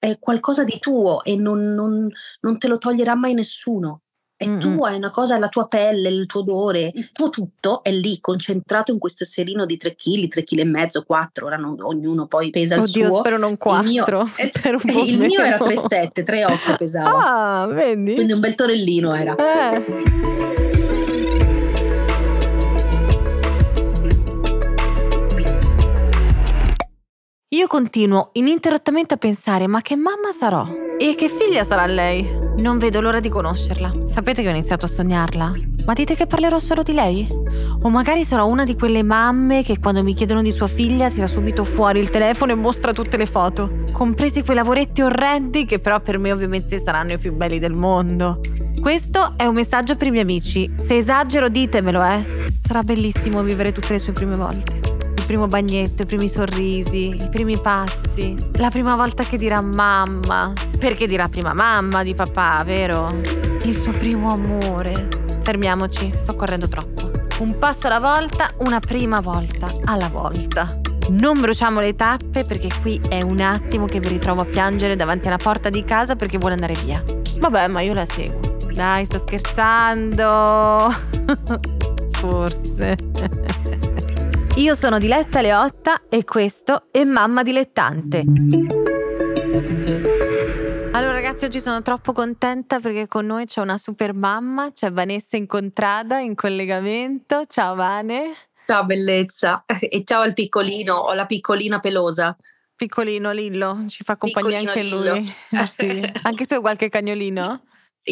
è qualcosa di tuo e non, non, non te lo toglierà mai nessuno è mm-hmm. tua, è una cosa, è la tua pelle, il tuo odore, il tuo tutto è lì concentrato in questo serino di 3 kg, 3 kg e mezzo, 4, ora non, ognuno poi pesa Oddio, il suo. Oddio, spero non 4. Il mio, eh, il mio era 3,7, 3,8 pesava. Ah, vedi? Quindi un bel torellino era. Eh. Io continuo ininterrottamente a pensare, ma che mamma sarò? E che figlia sarà lei? Non vedo l'ora di conoscerla. Sapete che ho iniziato a sognarla? Ma dite che parlerò solo di lei? O magari sarò una di quelle mamme che quando mi chiedono di sua figlia tira subito fuori il telefono e mostra tutte le foto, compresi quei lavoretti orrendi che però per me ovviamente saranno i più belli del mondo. Questo è un messaggio per i miei amici. Se esagero ditemelo, eh. Sarà bellissimo vivere tutte le sue prime volte primo bagnetto, i primi sorrisi, i primi passi, la prima volta che dirà mamma, perché dirà prima mamma di papà, vero? Il suo primo amore. Fermiamoci, sto correndo troppo. Un passo alla volta, una prima volta alla volta. Non bruciamo le tappe perché qui è un attimo che mi ritrovo a piangere davanti alla porta di casa perché vuole andare via. Vabbè, ma io la seguo. Dai, sto scherzando. Forse. Io sono Diletta Leotta e questo è Mamma Dilettante. Allora ragazzi, oggi sono troppo contenta perché con noi c'è una super mamma, c'è Vanessa Incontrada in collegamento. Ciao Vane. Ciao bellezza e ciao al piccolino o la piccolina pelosa. Piccolino Lillo, ci fa compagnia piccolino anche Lillo. lui. Sì. Anche tu hai qualche cagnolino?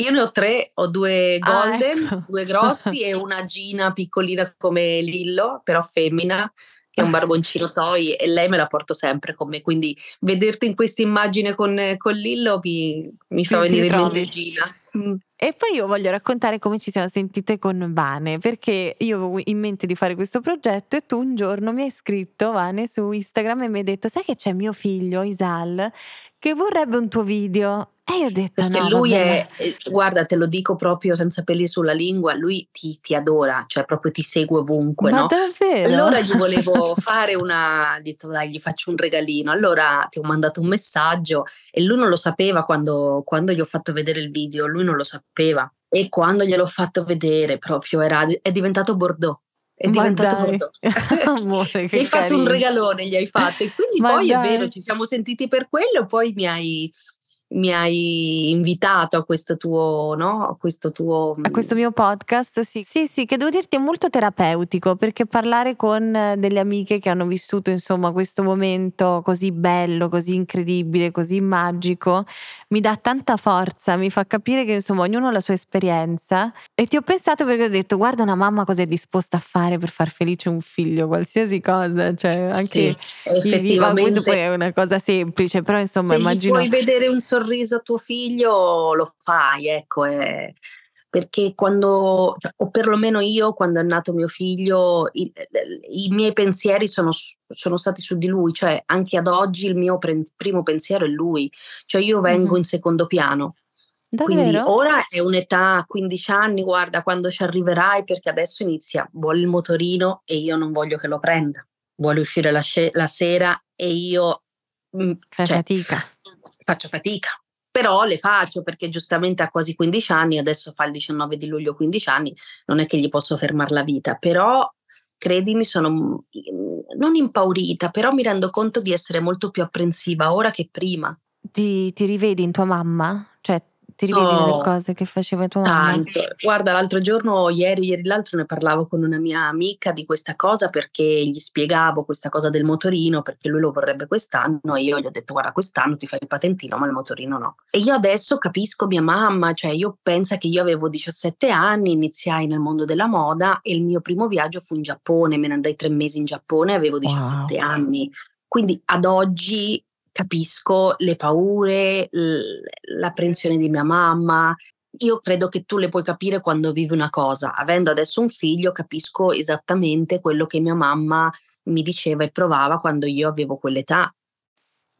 Io ne ho tre, ho due ah, golden, ah, ecco. due grossi e una gina piccolina come Lillo, però femmina, che è un barboncino toy e lei me la porto sempre con me, quindi vederti in questa immagine con, con Lillo mi, mi fa venire in mente Gina. Mm. E poi io voglio raccontare come ci siamo sentite con Vane, perché io avevo in mente di fare questo progetto e tu un giorno mi hai scritto, Vane, su Instagram e mi hai detto, sai che c'è mio figlio, Isal, che vorrebbe un tuo video. E io ho detto Perché no, lui è, guarda, te lo dico proprio senza peli sulla lingua, lui ti, ti adora, cioè proprio ti segue ovunque, Ma no? davvero? Allora gli volevo fare una, ho detto dai, gli faccio un regalino. Allora ti ho mandato un messaggio e lui non lo sapeva quando, quando gli ho fatto vedere il video, lui non lo sapeva. E quando gliel'ho fatto vedere, proprio era, è diventato Bordeaux. È diventato. Bordeaux. Amore, gli hai fatto un regalone, gli hai fatto. E quindi Ma poi è dai. vero, ci siamo sentiti per quello, poi mi hai, mi hai invitato a questo tuo, no? A questo tuo. A questo mio podcast, sì. Sì, sì, che devo dirti è molto terapeutico perché parlare con eh, delle amiche che hanno vissuto, insomma, questo momento così bello, così incredibile, così magico, mi dà tanta forza, mi fa capire che, insomma, ognuno ha la sua esperienza. E ti ho pensato perché ho detto, guarda una mamma cosa è disposta a fare per far felice un figlio, qualsiasi cosa, cioè anche Sì, effettivamente. questo poi è una cosa semplice, però insomma, se immagino puoi vedere un sorriso a tuo figlio, lo fai, ecco. eh. Perché quando, cioè, o perlomeno io, quando è nato mio figlio, i, i miei pensieri sono, sono stati su di lui, cioè anche ad oggi il mio pre- primo pensiero è lui, cioè io vengo Mhm. in secondo piano. Quindi davvero? ora è un'età a 15 anni, guarda, quando ci arriverai, perché adesso inizia, vuole il motorino e io non voglio che lo prenda, vuole uscire la, sce- la sera e io mm, Fai cioè, fatica. Faccio fatica. Però le faccio perché giustamente ha quasi 15 anni, adesso fa il 19 di luglio 15 anni, non è che gli posso fermare la vita, però credimi, sono mm, non impaurita, però mi rendo conto di essere molto più apprensiva ora che prima. Ti, ti rivedi in tua mamma? Cioè, ti rivedi Oh, cose che faceva tua mamma? Tanto. Guarda, l'altro giorno, ieri, ieri l'altro ne parlavo con una mia amica di questa cosa perché gli spiegavo questa cosa del motorino perché lui lo vorrebbe quest'anno e io gli ho detto guarda quest'anno ti fai il patentino ma il motorino no. E io adesso capisco mia mamma, cioè io penso che io avevo 17 anni, iniziai nel mondo della moda e il mio primo viaggio fu in Giappone, me ne andai tre mesi in Giappone, avevo 17 Wow. anni. Quindi ad oggi capisco le paure, l'apprensione di mia mamma. Io credo che tu le puoi capire quando vivi una cosa. Avendo adesso un figlio, capisco esattamente quello che mia mamma mi diceva e provava quando io avevo quell'età.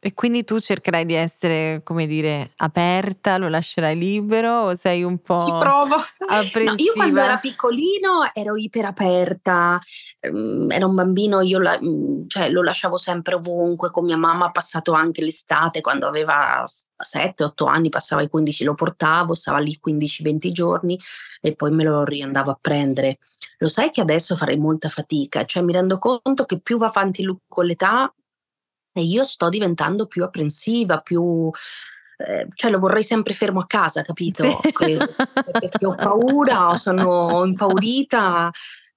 E quindi tu cercherai di essere, come dire, aperta, lo lascerai libero o sei un po' Ci provo. No, io quando era piccolino ero iperaperta, ehm, era un bambino, io la, mm, cioè, lo lasciavo sempre ovunque, con mia mamma ha passato anche l'estate, quando aveva 7-8 anni, passava i 15, lo portavo, stava lì 15-20 giorni e poi me lo riandavo a prendere. Lo sai che adesso farei molta fatica, cioè mi rendo conto che più va avanti con l'età, e io sto diventando più apprensiva, più eh, cioè lo vorrei sempre fermo a casa, capito? Sì. Perché ho paura, sono impaurita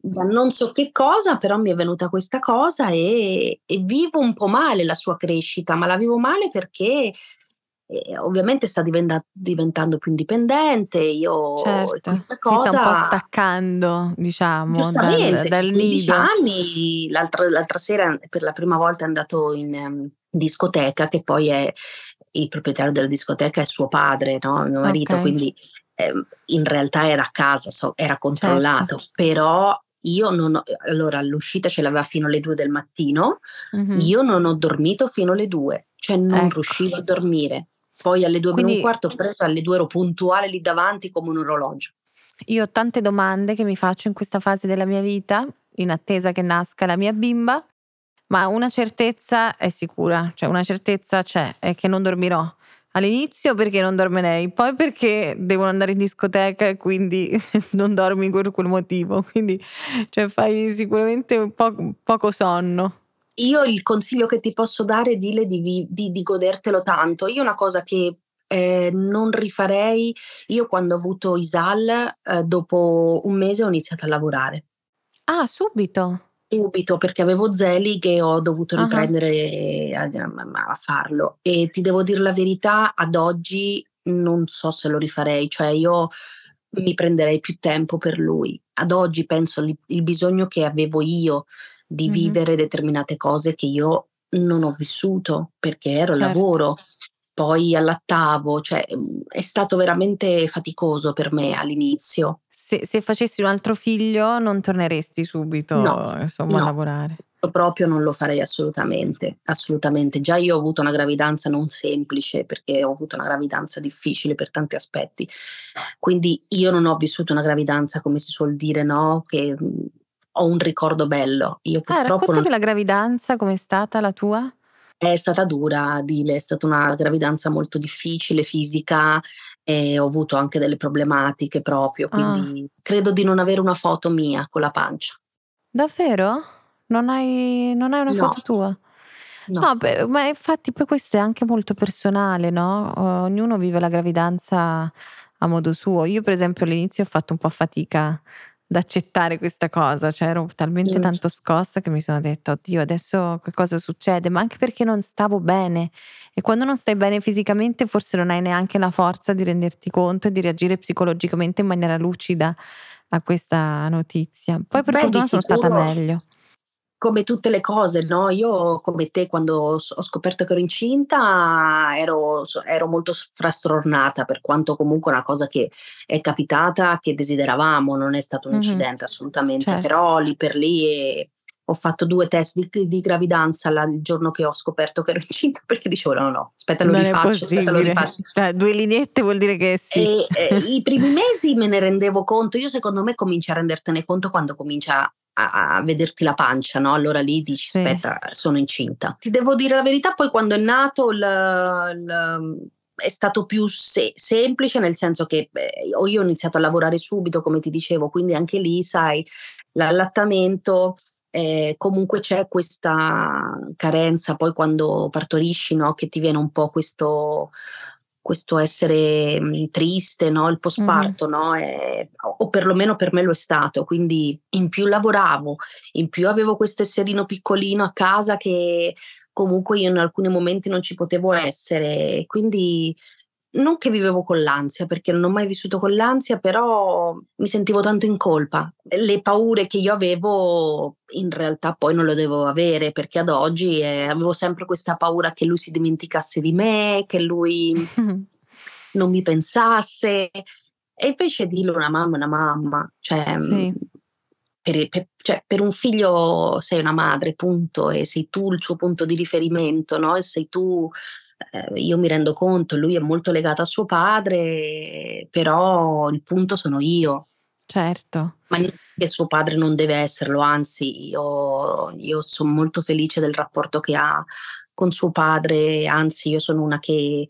da non so che cosa, però mi è venuta questa cosa e, e vivo un po' male la sua crescita, ma la vivo male perché e ovviamente sta diventa, diventando più indipendente, io certo, questa cosa... Si sta un po' staccando, diciamo, dal, dal nido. anni, l'altra, l'altra, sera per la prima volta è andato in um, discoteca, che poi è il proprietario della discoteca è suo padre, no? mio marito, okay. quindi eh, in realtà era a casa, so, era controllato, certo. però io non ho, allora l'uscita ce l'aveva fino alle due del mattino, mm-hmm. io non ho dormito fino alle due, cioè non ecco. riuscivo a dormire. Poi alle due Quindi, e un quarto ho preso, alle due ero puntuale lì davanti come un orologio. Io ho tante domande che mi faccio in questa fase della mia vita, in attesa che nasca la mia bimba, ma una certezza è sicura, cioè una certezza c'è, è che non dormirò. All'inizio perché non dorme lei, poi perché devono andare in discoteca e quindi non dormi per quel motivo. Quindi cioè, fai sicuramente po- poco sonno. Io il consiglio che ti posso dare è di, di, di godertelo tanto. Io una cosa che eh, non rifarei, io quando ho avuto Isal, eh, dopo un mese ho iniziato a lavorare. Ah, subito? Subito, perché avevo Zelig e ho dovuto riprendere uh-huh. a, a, farlo. E ti devo dire la verità, ad oggi non so se lo rifarei, cioè io mi prenderei più tempo per lui. Ad oggi penso il, il bisogno che avevo io di mm-hmm. vivere determinate cose che io non ho vissuto perché ero certo. lavoro, poi allattavo, cioè è stato veramente faticoso per me all'inizio. Se, se facessi un altro figlio non torneresti subito no, insomma, no. a lavorare? Proprio non lo farei assolutamente, assolutamente. Già io ho avuto una gravidanza non semplice perché ho avuto una gravidanza difficile per tanti aspetti. Quindi io non ho vissuto una gravidanza come si suol dire, no? Che ho un ricordo bello. Io ah, purtroppo. Ah, raccontami non... la gravidanza, com'è stata la tua? È stata dura, Dile, è stata una gravidanza molto difficile, fisica, e ho avuto anche delle problematiche proprio, quindi ah. credo di non avere una foto mia con la pancia. Davvero? Non hai, non hai una no. foto tua? No, no beh, ma infatti poi questo è anche molto personale, no? Ognuno vive la gravidanza a modo suo. Io per esempio all'inizio ho fatto un po' fatica ad accettare questa cosa, cioè ero talmente mm. tanto scossa che mi sono detta, oddio, adesso che cosa succede? Ma anche perché non stavo bene e quando non stai bene fisicamente forse non hai neanche la forza di renderti conto e di reagire psicologicamente in maniera lucida a questa notizia. Poi per Beh, fortuna sono stata meglio come tutte le cose, no? Io come te quando ho scoperto che ero incinta ero, ero, molto frastornata per quanto comunque una cosa che è capitata, che desideravamo, non è stato un mm-hmm. incidente assolutamente, certo. però lì per lì e, ho fatto due test di, di gravidanza la, il giorno che ho scoperto che ero incinta perché dicevo no no aspetta lo non rifaccio, aspetta lo rifaccio. Cioè, due lineette vuol dire che sì e, e, i primi mesi me ne rendevo conto io secondo me cominci a rendertene conto quando comincia a, a vederti la pancia, no? Allora lì dici, sì. aspetta, sono incinta. Ti devo dire la verità, poi quando è nato il, il è stato più se- semplice nel senso che beh, io ho iniziato a lavorare subito, come ti dicevo, quindi anche lì, sai, l'allattamento eh, comunque c'è questa carenza poi quando partorisci, no? che ti viene un po' questo questo essere mhmm, triste, no? il postparto, mm-hmm. no? E, o perlomeno per me lo è stato, quindi in più lavoravo, in più avevo questo esserino piccolino a casa che comunque io in alcuni momenti non ci potevo essere, quindi non che vivevo con l'ansia, perché non ho mai vissuto con l'ansia, però mi sentivo tanto in colpa. Le paure che io avevo in realtà poi non le devo avere, perché ad oggi eh, avevo sempre questa paura che lui si dimenticasse di me, che lui non mi pensasse. E invece dirlo una mamma, una mamma, cioè sì. per, per, cioè, per, un figlio sei una madre, punto, e sei tu il suo punto di riferimento, no? E sei tu, eh, io mi rendo conto, lui è molto legato a suo padre, però il punto sono io. Certo. Ma che suo padre non deve esserlo, anzi, io, io sono molto felice del rapporto che ha con suo padre, anzi, io sono una che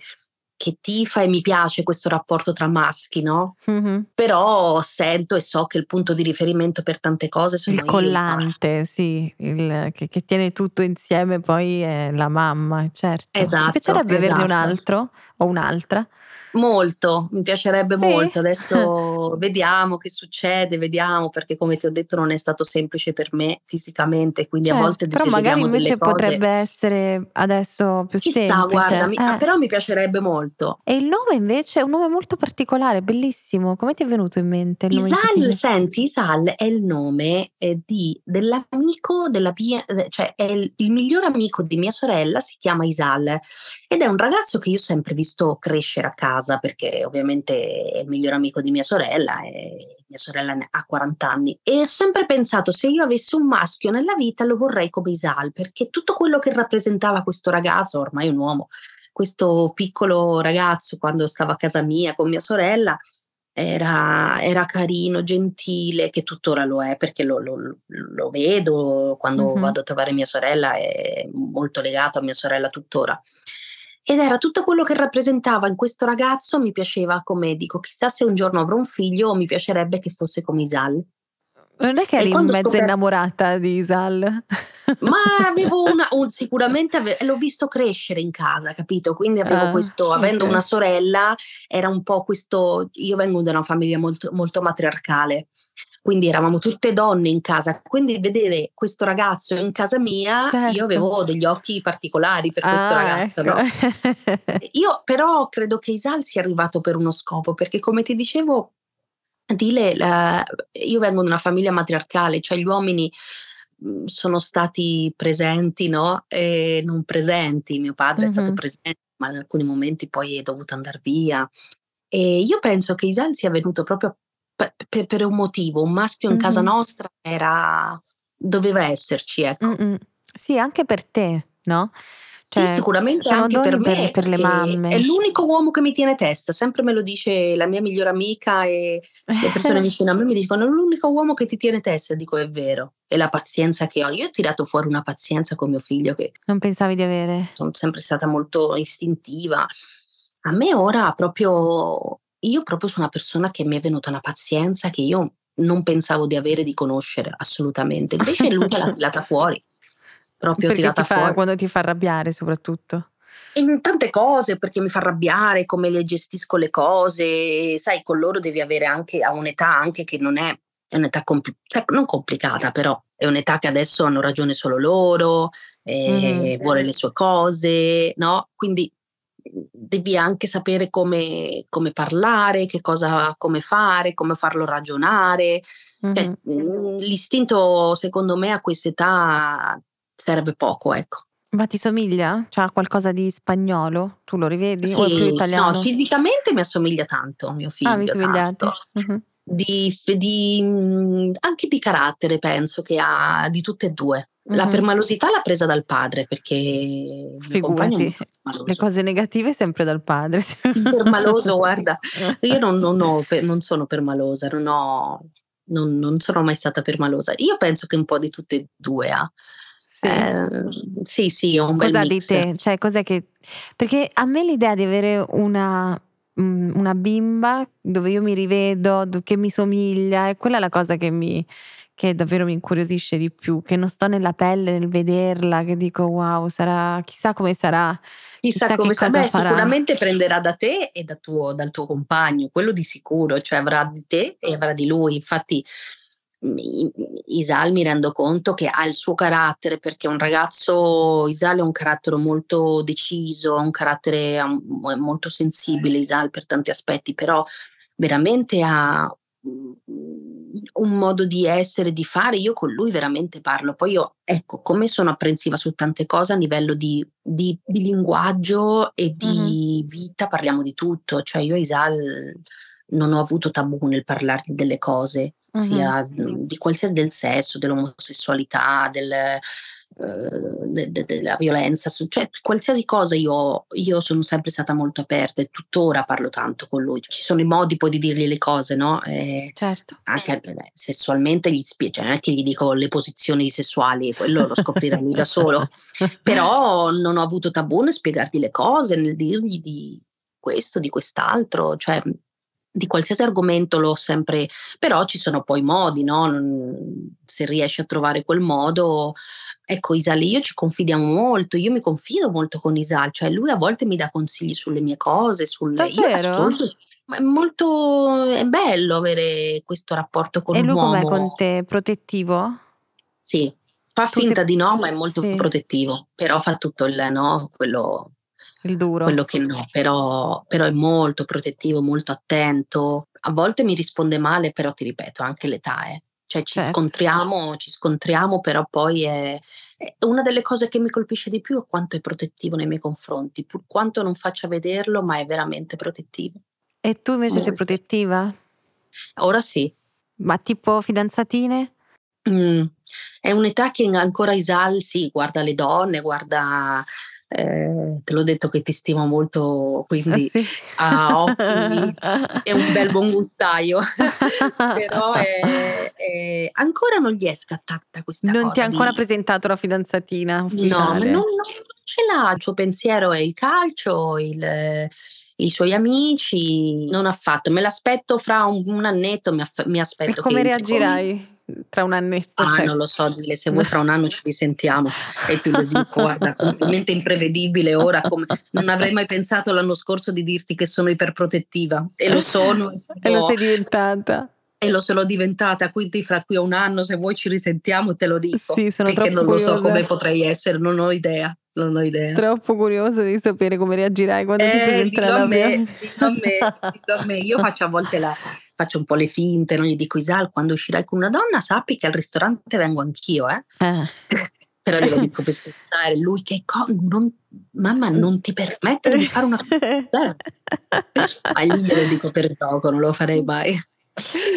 che tifa e mi piace questo rapporto tra maschi, no? Mm-hmm. Però sento e so che il punto di riferimento per tante cose sono il collante, io, sì, il, che, che, tiene tutto insieme poi è la mamma, certo. Esatto. Ti piacerebbe esatto. averne un altro o un'altra? Molto, mi piacerebbe sì. molto. Adesso vediamo che succede, vediamo, perché come ti ho detto non è stato semplice per me fisicamente, quindi certo, a volte Però magari invece potrebbe essere adesso più Chissà, semplice. guarda, mi, eh. però mi piacerebbe molto. E il nome invece è un nome molto particolare, bellissimo. Come ti è venuto in mente? Il Isal, senti, Isal è il nome eh, di, dell'amico della mia, cioè è il, il migliore amico di mia sorella, si chiama Isal ed è un ragazzo che io ho sempre visto crescere a casa perché ovviamente è il miglior amico di mia sorella e mia sorella ha 40 anni e ho sempre pensato se io avessi un maschio nella vita lo vorrei come Isal perché tutto quello che rappresentava questo ragazzo, ormai un uomo, questo piccolo ragazzo quando stava a casa mia con mia sorella era, era carino, gentile, che tuttora lo è perché lo, lo, lo vedo quando mm-hmm. vado a trovare mia sorella, è molto legato a mia sorella tuttora. Ed era tutto quello che rappresentava in questo ragazzo, mi piaceva come dico, chissà se un giorno avrò un figlio, mi piacerebbe che fosse come Isal. Non è che eri mezza scoperto... innamorata di Isal? Ma avevo una, un, sicuramente ave... l'ho visto crescere in casa, capito? Quindi avevo ah, questo, okay. avendo una sorella, era un po' questo, io vengo da una famiglia molto, molto matriarcale quindi eravamo tutte donne in casa, quindi vedere questo ragazzo in casa mia, certo. io avevo degli occhi particolari per questo ah, ragazzo. Ecco. No? io però credo che Isal sia arrivato per uno scopo, perché come ti dicevo, Dile, la, io vengo da una famiglia matriarcale, cioè gli uomini mhmm, sono stati presenti, no? E non presenti. Mio padre mm-hmm. è stato presente, ma in alcuni momenti poi è dovuto andare via. E io penso che Isal sia venuto proprio per, per, un motivo, un maschio in mm-hmm. casa nostra era, doveva esserci, ecco. Mm-mm. Sì, anche per te, no? Cioè, sì, sicuramente anche per me. Per, per le mamme. È l'unico uomo che mi tiene testa, sempre me lo dice la mia migliore amica e le persone vicine a me mi dicono l'unico uomo che ti tiene testa, dico è vero, è la pazienza che ho. Io ho tirato fuori una pazienza con mio figlio che... Non pensavi di avere? Sono sempre stata molto istintiva. A me ora proprio io proprio sono una persona che mi è venuta una pazienza che io non pensavo di avere, di conoscere assolutamente. Invece lui l'ha tirata fuori, proprio perché tirata ti fa, fuori. Quando ti fa arrabbiare soprattutto. In tante cose, perché mi fa arrabbiare, come le gestisco le cose, sai, con loro devi avere anche a un'età anche che non è, è un'età compl- cioè, non complicata, però è un'età che adesso hanno ragione solo loro, eh, mm-hmm. vuole le sue cose, no? Quindi devi anche sapere come, come, parlare, che cosa, come fare, come farlo ragionare. Mm-hmm. Cioè, mhmm, l'istinto, secondo me, a quest'età sarebbe poco, ecco. Ma ti somiglia? C'ha qualcosa di spagnolo? Tu lo rivedi? Sì, o più italiano? No, fisicamente mi assomiglia tanto mio figlio. Ah, mi somigliate. Mm-hmm. Di, di, mhmm, anche di carattere penso che ha di tutte e due. La permalosità l'ha presa dal padre perché Figurati, le cose negative sempre dal padre. Permaloso, guarda, io non, non, ho, non sono permalosa, non, ho, non, non, sono mai stata permalosa. Io penso che un po' di tutte e due ha. Sì, eh, sì, sì, ho un Cosa bel mix. di te? Cioè, cos'è che... Perché a me l'idea di avere una una bimba dove io mi rivedo, che mi somiglia, è quella la cosa che mi, che davvero mi incuriosisce di più, che non sto nella pelle nel vederla, che dico wow, sarà, chissà come sarà. Chissà, chissà come sarà, sicuramente prenderà da te e da tuo, dal tuo compagno, quello di sicuro, cioè avrà di te e avrà di lui. Infatti Isal mi rendo conto che ha il suo carattere perché un ragazzo, Isal è un carattere molto deciso, un carattere molto sensibile, Isal per tanti aspetti, però veramente ha un modo di essere, di fare, io con lui veramente parlo. Poi io, ecco, come sono apprensiva su tante cose a livello di, di, di linguaggio e di uh-huh. vita, parliamo di tutto. Cioè io e Isal non ho avuto tabù nel parlargli delle cose, Mhm. sia di qualsiasi del sesso, dell'omosessualità, del, de- de- della violenza, cioè qualsiasi cosa io, io sono sempre stata molto aperta e tuttora parlo tanto con lui. Ci sono i modi poi di dirgli le cose, no? Eh, Certo. anche eh, sessualmente gli spiego, cioè non è che gli dico le posizioni sessuali, quello lo scoprirà lui da solo, però non ho avuto tabù nel spiegargli le cose, nel dirgli di questo, di quest'altro, cioè di qualsiasi argomento l'ho sempre, però ci sono poi modi, no? Se riesci a trovare quel modo, ecco Isal, io ci confidiamo molto, io mi confido molto con Isal, cioè lui a volte mi dà consigli sulle mie cose, io Davvero? ascolto, ma è molto, è bello avere questo rapporto con E lui com'è uomo. con te? Protettivo? Sì, fa Tu sei- finta di no, ma è molto sì. protettivo, però fa tutto il no, quello, Il duro. quello che no, però, però è molto protettivo, molto attento. A volte mi risponde male, però ti ripeto, anche l'età è. Cioè ci Certo. scontriamo, ci scontriamo, però poi è, è una delle cose che mi colpisce di più è quanto è protettivo nei miei confronti, pur quanto non faccia vederlo, ma è veramente protettivo. E tu invece sei Molto. protettiva? Ora sì, Ma tipo fidanzatine? Mm, È un'età che ancora Isal sì, guarda le donne, guarda, eh, te l'ho detto che ti stimo molto, quindi sì. ha occhi, è un bel buon gustaio, però è- è- ancora non gli è scattata questa Non cosa ti ha ancora di- presentato la fidanzatina No, ufficiale? non, non ce l'ha, il suo pensiero è il calcio, il- i suoi amici, non affatto, me l'aspetto fra un, un annetto, mi, aff- mi E aspetto come entri con- reagirai tra un annetto? Ah, Cioè- non lo so, dile, se vuoi fra un anno ci risentiamo e ti lo dico, guarda, sono talmente imprevedibile ora come non avrei mai pensato l'anno scorso di dirti che sono iperprotettiva e lo sono E lo sei diventata? e lo sono diventata, quindi fra qui a un anno se vuoi ci risentiamo te lo dico. Sì, sono perché non lo so come potrei essere, non ho idea, non ho idea. Troppo curiosa di sapere come reagirai quando ti Eh, dillo a la me, dillo a me, dillo a me. Io faccio a volte la, faccio un po' le finte, non gli dico Isal, quando uscirai con una donna sappi che al ristorante vengo anch'io, eh. Eh. Però glielo dico per scherzare, lui che co- non- mamma non ti permettere di fare una cosa, ma glielo dico per gioco, non lo farei mai.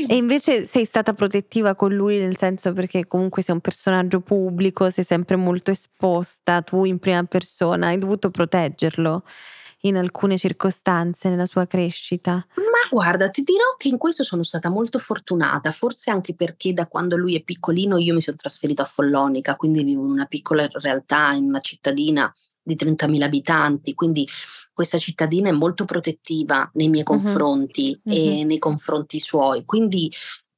E invece sei stata protettiva con lui nel senso perché comunque sei un personaggio pubblico, sei sempre molto esposta, tu in prima persona, hai dovuto proteggerlo in alcune circostanze nella sua crescita. Ma guarda, ti dirò che in questo sono stata molto fortunata, forse anche perché da quando lui è piccolino io mi sono trasferita a Follonica, quindi vivo in una piccola realtà, in una cittadina di 30.000 abitanti, quindi questa cittadina è molto protettiva nei miei confronti e nei confronti suoi, quindi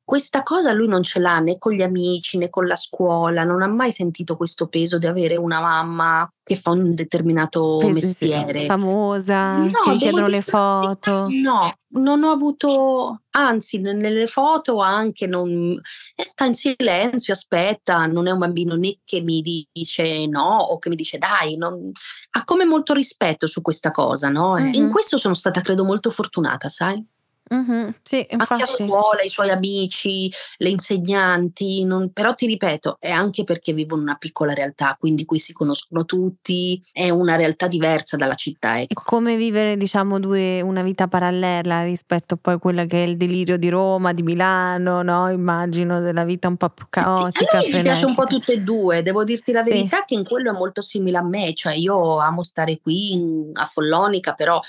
questa cosa lui non ce l'ha né con gli amici né con la scuola, non ha mai sentito questo peso di avere una mamma che fa un determinato Pes- mestiere. Famosa, No, che chiedono le foto. No, non ho avuto, anzi, nelle foto anche non eh, sta in silenzio, aspetta, non è un bambino né che mi dice no o che mi dice dai, non- ha come molto rispetto su questa cosa, no? E in questo sono stata, credo, molto fortunata, sai? Mhm, Sì, Anche a scuola, i suoi amici, le insegnanti, non- però ti ripeto, è anche perché vivo in una piccola realtà, quindi qui si conoscono tutti, è una realtà diversa dalla città, ecco. come vivere, diciamo, due, una vita parallela rispetto poi a quella che è il delirio di Roma, di Milano, no? Immagino della vita un po' più Sì, caotica, a lui gli piace un po' tutte e due, devo dirti la Sì. verità che in quello è molto simile a me, cioè io amo stare qui in- a Follonica, però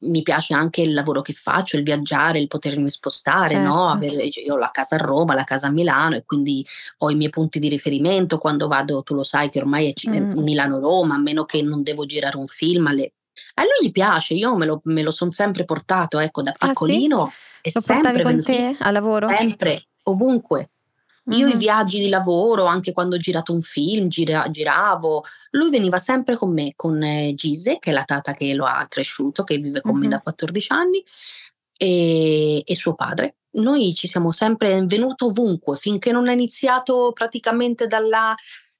mi piace anche il lavoro che faccio, il viaggiare, il potermi spostare, no? Certo. Avere- io ho la casa a Roma, la casa a Milano e quindi ho i miei punti di riferimento quando vado, tu lo sai che ormai è Mm. Milano-Roma, a meno che non devo girare un film. alle- A lui gli piace, io me lo, me lo sono sempre portato, ecco, da Ah, sì? piccolino è Lo sempre con te a lavoro? sempre, ovunque. Io i Mhm. viaggi di lavoro, anche quando ho girato un film, gira- giravo, lui veniva sempre con me, con eh, Gise, che è la tata che lo ha cresciuto, che vive con me Mhm. da 14 anni, e, e suo padre. Noi ci siamo sempre venuti ovunque, finché non è iniziato praticamente dalla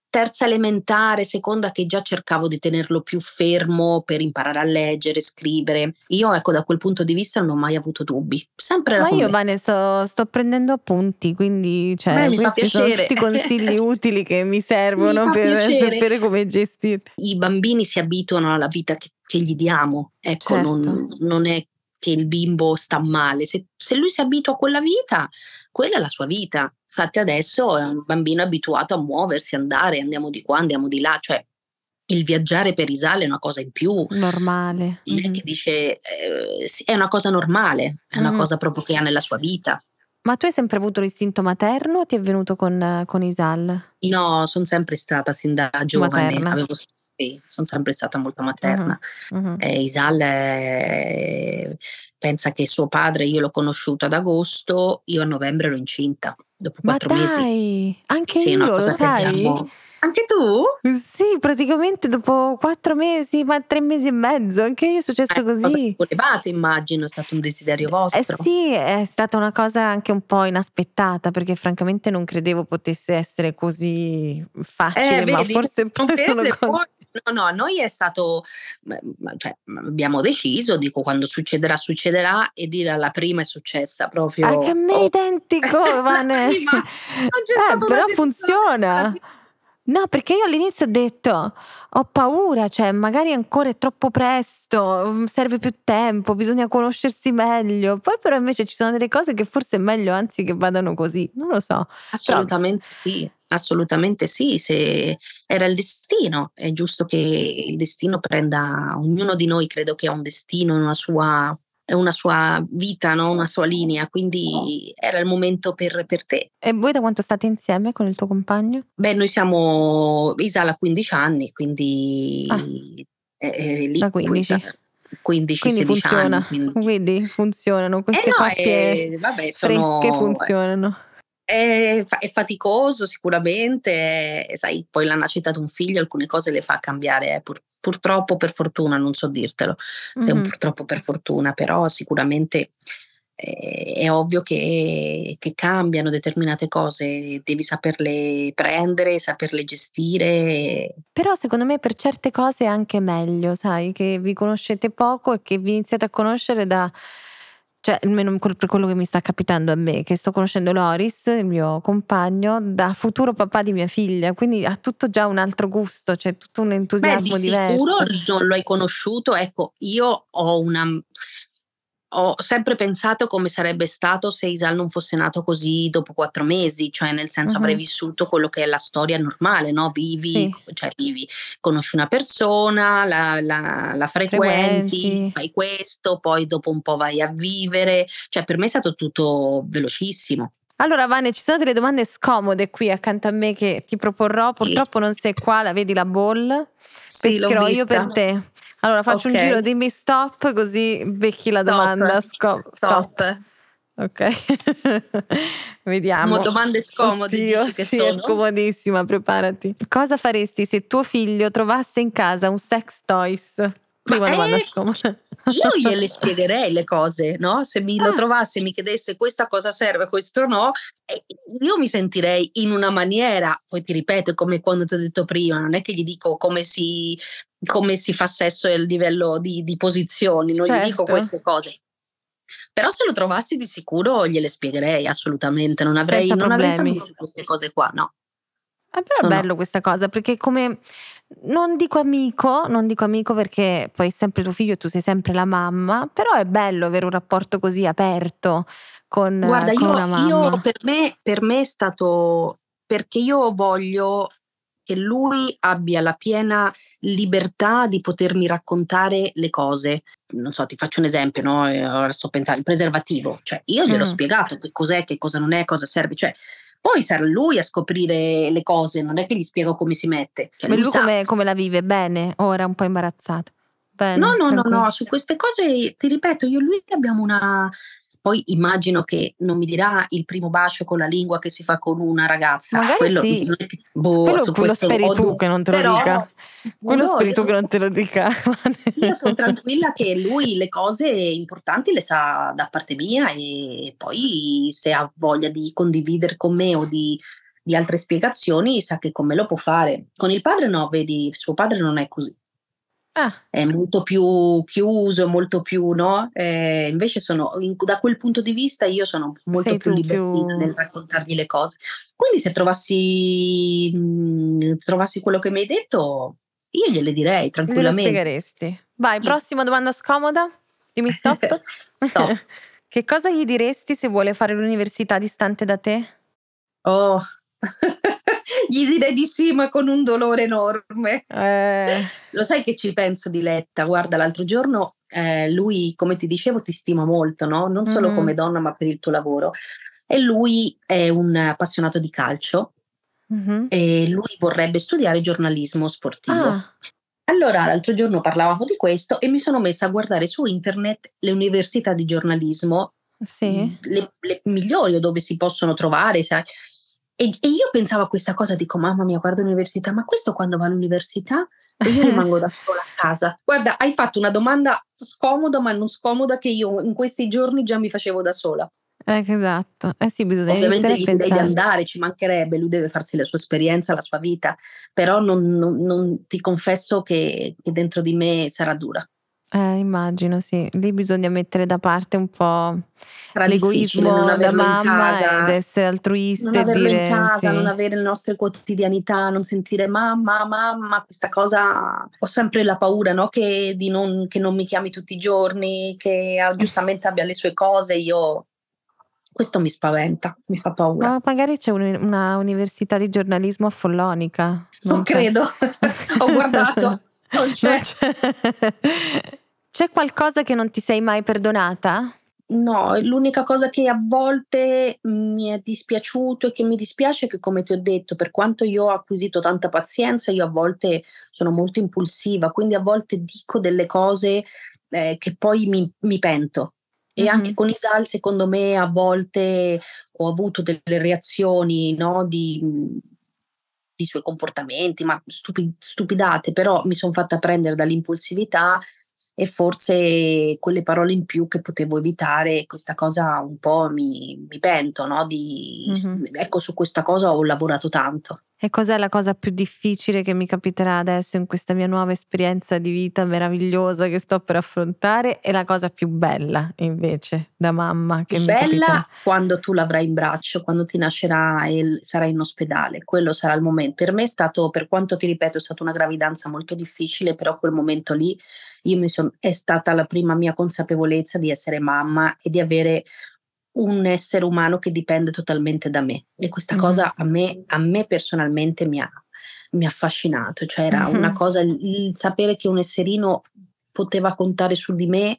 terza elementare, seconda che già cercavo di tenerlo più fermo per imparare a leggere, scrivere. Io ecco da quel punto di vista non ho mai avuto dubbi, sempre Ma io. Vane, sto, sto prendendo appunti, quindi cioè, fa questi sono tutti consigli utili che mi servono Mi per piacere. sapere come gestirli. i bambini si abituano alla vita che, che gli diamo, ecco, Certo. non, non è che il bimbo sta male. Se, se lui si abitua a quella vita, quella è la sua vita. Infatti adesso è un bambino abituato a muoversi, andare, andiamo di qua, andiamo di là, cioè il viaggiare per Isale è una cosa in più. Normale. È che dice, eh, è una cosa normale, è una mm. cosa proprio che ha nella sua vita. Ma tu hai sempre avuto l'istinto materno o ti è venuto con, con Isal? No, sono sempre stata sin da giovane, Materna. avevo sì, sono sempre stata molto materna. Uh-huh, uh-huh. Eh, Isal eh, pensa che suo padre, io l'ho conosciuto ad agosto, io a novembre ero incinta, dopo quattro Ma mesi. Anche sì, io, lo sai? Abbiamo, anche tu? Sì, praticamente dopo quattro mesi, ma tre mesi e mezzo, anche io è successo eh, così. Volevate, immagino, è stato un desiderio vostro. Eh sì, è stata una cosa anche un po' inaspettata, perché francamente non credevo potesse essere così facile, eh, ma vedi, forse poi sono cose... No, no, a noi è stato, cioè, abbiamo deciso, dico quando succederà, succederà e dire alla prima è successa proprio. Anche a me oh. identico, Vane. eh, però funziona. No, perché io all'inizio ho detto ho paura, cioè magari ancora è troppo presto, mm, serve più tempo, bisogna conoscersi meglio. Poi però invece ci sono delle cose che forse è meglio anzi che vadano così, non lo so. Assolutamente però... sì, assolutamente sì, se era il destino, è giusto che il destino prenda, ognuno di noi credo che ha un destino, una sua una sua vita, no? una sua linea, quindi era il momento per, per, te. E voi da quanto state insieme con il tuo compagno? Beh, noi siamo, Isala ha 15 anni, quindi ah, è, è lì. Da 15. 15 quindi funziona. Anni, quindi. quindi. funzionano queste eh no, eh, vabbè, sono, fresche funzionano. È, è, faticoso sicuramente, sai, poi la nascita di un figlio alcune cose le fa cambiare, eh, pur, purtroppo per fortuna, non so dirtelo, se è un purtroppo per fortuna, però sicuramente eh, è ovvio che, che, cambiano determinate cose, devi saperle prendere, saperle gestire. Però secondo me per certe cose è anche meglio, sai, che vi conoscete poco e che vi iniziate a conoscere da cioè almeno per quello che mi sta capitando a me, che sto conoscendo Loris, il mio compagno, da futuro papà di mia figlia, quindi ha tutto già un altro gusto, c'è cioè tutto un entusiasmo Beh, di diverso. Sicuro non lo hai conosciuto, ecco, io ho una ho sempre pensato come sarebbe stato se Isal non fosse nato così dopo quattro mesi, cioè nel senso uh-huh. avrei vissuto quello che è la storia normale, no? Vivi, sì. cioè vivi, conosci una persona, la, la, la frequenti, frequenti, fai questo, poi dopo un po' vai a vivere, cioè per me è stato tutto velocissimo. Allora, Vane, ci sono delle domande scomode qui accanto a me che ti proporrò. Purtroppo sì. non sei qua, la vedi la ball. Sì, Pescherò io per te. Allora, faccio okay. un giro, dimmi stop, così becchi la domanda. Stop. stop. stop. Ok, vediamo. domande scomode. Oddio, che sì, sono. è scomodissima, preparati. Cosa faresti se tuo figlio trovasse in casa un sex toys? Prima domanda scomoda. Io gliele spiegherei le cose, no? Se mi lo ah. trovasse e mi chiedesse questa cosa serve, questo no, io mi sentirei in una maniera, poi ti ripeto, come quando ti ho detto prima, non è che gli dico come si, come si fa sesso a livello di, di posizioni, non certo. gli dico certo. queste cose. Però se lo trovassi di sicuro gliele spiegherei assolutamente, non avrei, non avrei su queste cose qua, no. Eh, però è bello no. questa cosa perché come non dico amico, non dico amico perché poi è sempre tuo figlio e tu sei sempre la mamma, però è bello avere un rapporto così aperto con, Guarda, con io, una mamma. Io per me, per me è stato perché io voglio che lui abbia la piena libertà di potermi raccontare le cose. Non so, ti faccio un esempio, no? Ora sto pensando, il preservativo, cioè io gliel'ho mm. spiegato che cos'è, che cosa non è, cosa serve, cioè poi sarà lui a scoprire le cose, non è che gli spiego come si mette. Cioè, lui, lui come, come, la vive? Bene? O era un po' imbarazzato? Bene, no, no, no, no, su queste cose ti ripeto, io e lui abbiamo una poi immagino che non mi dirà il primo bacio con la lingua che si fa con una ragazza. Magari quello, sì. boh, quello, quello speri tu che non te lo però, dica. Quello no, speri tu che non te lo dica. io sono tranquilla che lui le cose importanti le sa da parte mia e poi se ha voglia di condividere con me o di, di altre spiegazioni sa che con me lo può fare. Con il padre no, vedi, suo padre non è così. Ah. È molto più chiuso, molto più, no? Eh, invece sono, in, da quel punto di vista io sono molto Sei più libertina più... nel raccontargli le cose. Quindi se trovassi, mh, mm, trovassi quello che mi hai detto, io gliele direi tranquillamente. Glielo spiegheresti. Vai, sì. prossima domanda scomoda. Dimmi stop. stop. che cosa gli diresti se vuole fare l'università distante da te? Oh, gli direi di sì, ma con un dolore enorme. Eh. Lo sai che ci penso, Diletta? Guarda, l'altro giorno eh, lui, come ti dicevo, ti stima molto, no? Non solo Mhm. come donna, ma per il tuo lavoro. E lui è un appassionato di calcio Mhm. e lui vorrebbe studiare giornalismo sportivo. Ah, Allora, l'altro giorno parlavamo di questo e mi sono messa a guardare su internet le università di giornalismo, sì. le, le migliori o dove si possono trovare, sai. E, e io pensavo a questa cosa, dico, mamma mia, guarda l'università, ma questo quando va all'università? E io rimango da sola a casa. Guarda, hai fatto una domanda scomoda, ma non scomoda, che io in questi giorni già mi facevo da sola. Eh, esatto. Eh sì, bisogna Ovviamente gli direi di andare, ci mancherebbe, lui deve farsi la sua esperienza, la sua vita, però non, non- non- ti confesso che, che dentro di me sarà dura. Eh, immagino, sì. Lì bisogna mettere da parte un po' difficile l'egoismo non da mamma ed essere altruista non averlo dire in casa, sì. non avere le nostre quotidianità, non sentire mamma, mamma, questa cosa ho sempre la paura no? che, di non, che non mi chiami tutti i giorni, che ah, giustamente abbia le sue cose, io questo mi spaventa, mi fa paura. Ma magari c'è un- una università di giornalismo a Follonica. non c'è. credo, ho guardato, non c'è. C'è. Qualcosa che non ti sei mai perdonata? No, l'unica cosa che a volte mi è dispiaciuto e che mi dispiace è che, come ti ho detto, per quanto io ho acquisito tanta pazienza, io a volte sono molto impulsiva, quindi a volte dico delle cose eh, che poi mi, mi pento. E Mhm. anche con Isal, secondo me, a volte ho avuto delle reazioni no, di, di suoi comportamenti, ma stupi- stupidate, però mi sono fatta prendere dall'impulsività e forse quelle parole in più che potevo evitare, questa cosa un po' mi, mi pento, no? Di, Mhm. Ecco, su questa cosa ho lavorato tanto. E cos'è la cosa più difficile che mi capiterà adesso in questa mia nuova esperienza di vita meravigliosa che sto per affrontare? E la cosa più bella, invece, da mamma che mi Bella capiterà. quando tu l'avrai in braccio, quando ti nascerà e sarai in ospedale, quello sarà il momento. Per me è stato, per quanto ti ripeto, è stata una gravidanza molto difficile, però quel momento lì io mi son, è stata la prima mia consapevolezza di essere mamma e di avere un essere umano che dipende totalmente da me. E questa Mhm. cosa a me, a me personalmente mi ha, mi ha affascinato, cioè era una Mhm. cosa, il, il sapere che un esserino poteva contare su di me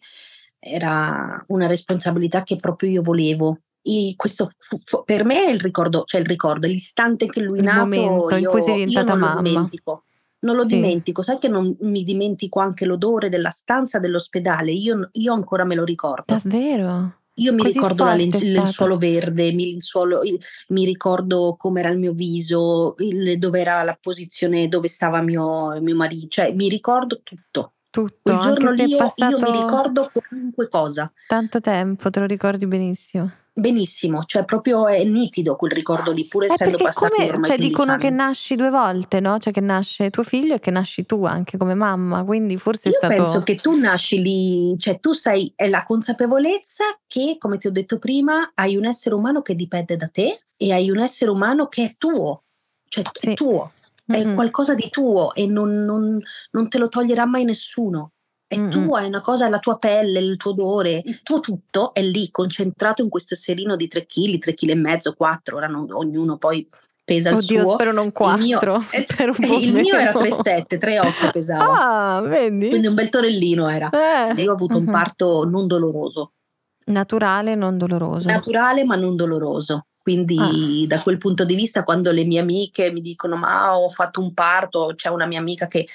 era una responsabilità che proprio io volevo. E questo fu- fu- per me è il ricordo, cioè il ricordo, l'istante che lui è nato, momento in io, cui sei diventata non lo mamma. dimentico. Non lo Sì. dimentico, sai che non mi dimentico anche l'odore della stanza dell'ospedale, io, io ancora me lo ricordo. Davvero? Io mi Così ricordo il stato. lenzuolo verde, mi, lenzuolo- il- mi ricordo com'era il mio viso, il- dove era la posizione dove stava mio, mio marito, cioè mi ricordo tutto. Tutto, Quel anche giorno se lì è io, io passato mi ricordo qualunque cosa. tanto tempo, te lo ricordi benissimo. Benissimo, cioè proprio è nitido quel ricordo lì, pur È essendo passati come, ormai cioè 15 dicono che anni. nasci due volte, no? Cioè che nasce tuo figlio e che nasci tu anche come mamma, quindi forse è Io stato... penso che tu nasci lì, cioè tu sei, è la consapevolezza che, come ti ho detto prima, hai un essere umano che dipende da te e hai un essere umano che è tuo, cioè Sì. è tuo, è Mm-mm. qualcosa di tuo e non, non- non te lo toglierà mai nessuno. È Mm-mm. tua, è una cosa, è la tua pelle, il tuo odore, il tuo tutto è lì concentrato in questo serino di 3 kg, 3 kg e mezzo, 4, ora non- ognuno poi pesa il Oddio, suo. spero non Il mio, 4. eh, il mio era meno. 3,7, 3,8 pesava. Ah, vedi? Quindi un bel torellino era. Eh. Io ho avuto un Mhm. parto non doloroso, Naturale, non doloroso. naturale ma non doloroso. Quindi Ah. da quel punto di vista, quando le mie amiche mi dicono ma ho fatto un parto, c'è una mia amica che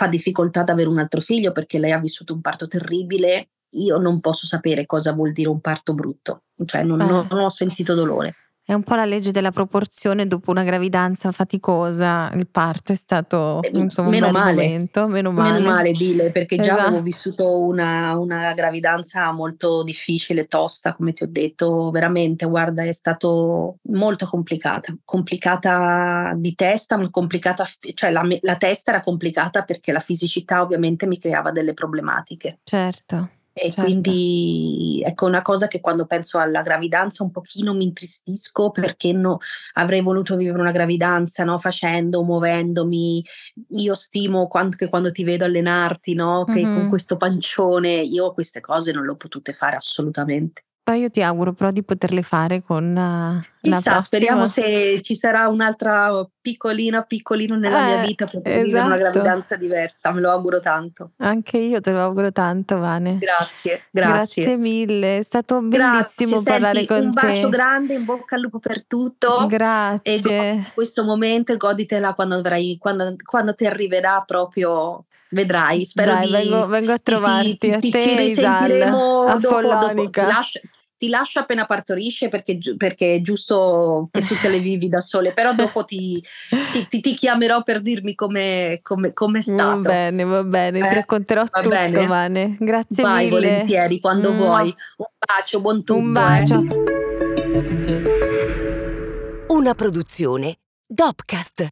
fa difficoltà ad avere un altro figlio perché lei ha vissuto un parto terribile, io non posso sapere cosa vuol dire un parto brutto, cioè non, Eh. non ho sentito dolore. È un po' la legge della proporzione dopo una gravidanza faticosa, il parto è stato Eh, insomma, un meno bel male. momento, meno male. Meno male, dile, perché già avevo Esatto. vissuto una, una gravidanza molto difficile, tosta, come ti ho detto, veramente, guarda, è stato molto complicata, complicata di testa, ma complicata, cioè la, la testa era complicata perché la fisicità ovviamente mi creava delle problematiche. Certo. E Certo. quindi ecco una cosa che quando penso alla gravidanza un pochino mi intristisco perché no, avrei voluto vivere una gravidanza no, facendo, muovendomi. Io stimo quando, che quando ti vedo allenarti, no, che con Mhm. questo pancione, io queste cose non le ho potute fare assolutamente. Poi io ti auguro però di poterle fare con la Chissà, speriamo se ci sarà un'altra piccolina, piccolino nella mia Eh, vita per poter vivere una esatto. gravidanza diversa, me lo auguro tanto. Anche io te lo auguro tanto, Vane. Grazie, grazie. mille, è stato Grazie, bellissimo parlare senti, con un bacio te. grande, in bocca al lupo per tutto. E Grazie. goditi questo momento e goditela quando, avrai, quando, quando ti arriverà proprio, vedrai. Spero Dai, di vengo, vengo a ti, ti, trovarti ti, a ti, te ci e Isal risentiremo a dopo, dopo. Ti, lascio, ti lascio appena partorisce perché, perché è giusto che tu te le vivi da sole, però dopo ti, ti, ti- ti chiamerò per dirmi come come è Va stato. bene, va bene, ti Eh, racconterò va tutto, bene? Vane. Grazie Vai, mille. volentieri, quando Mua. vuoi. Un bacio, buon tutto. Un eh. bacio. Una produzione Dopcast.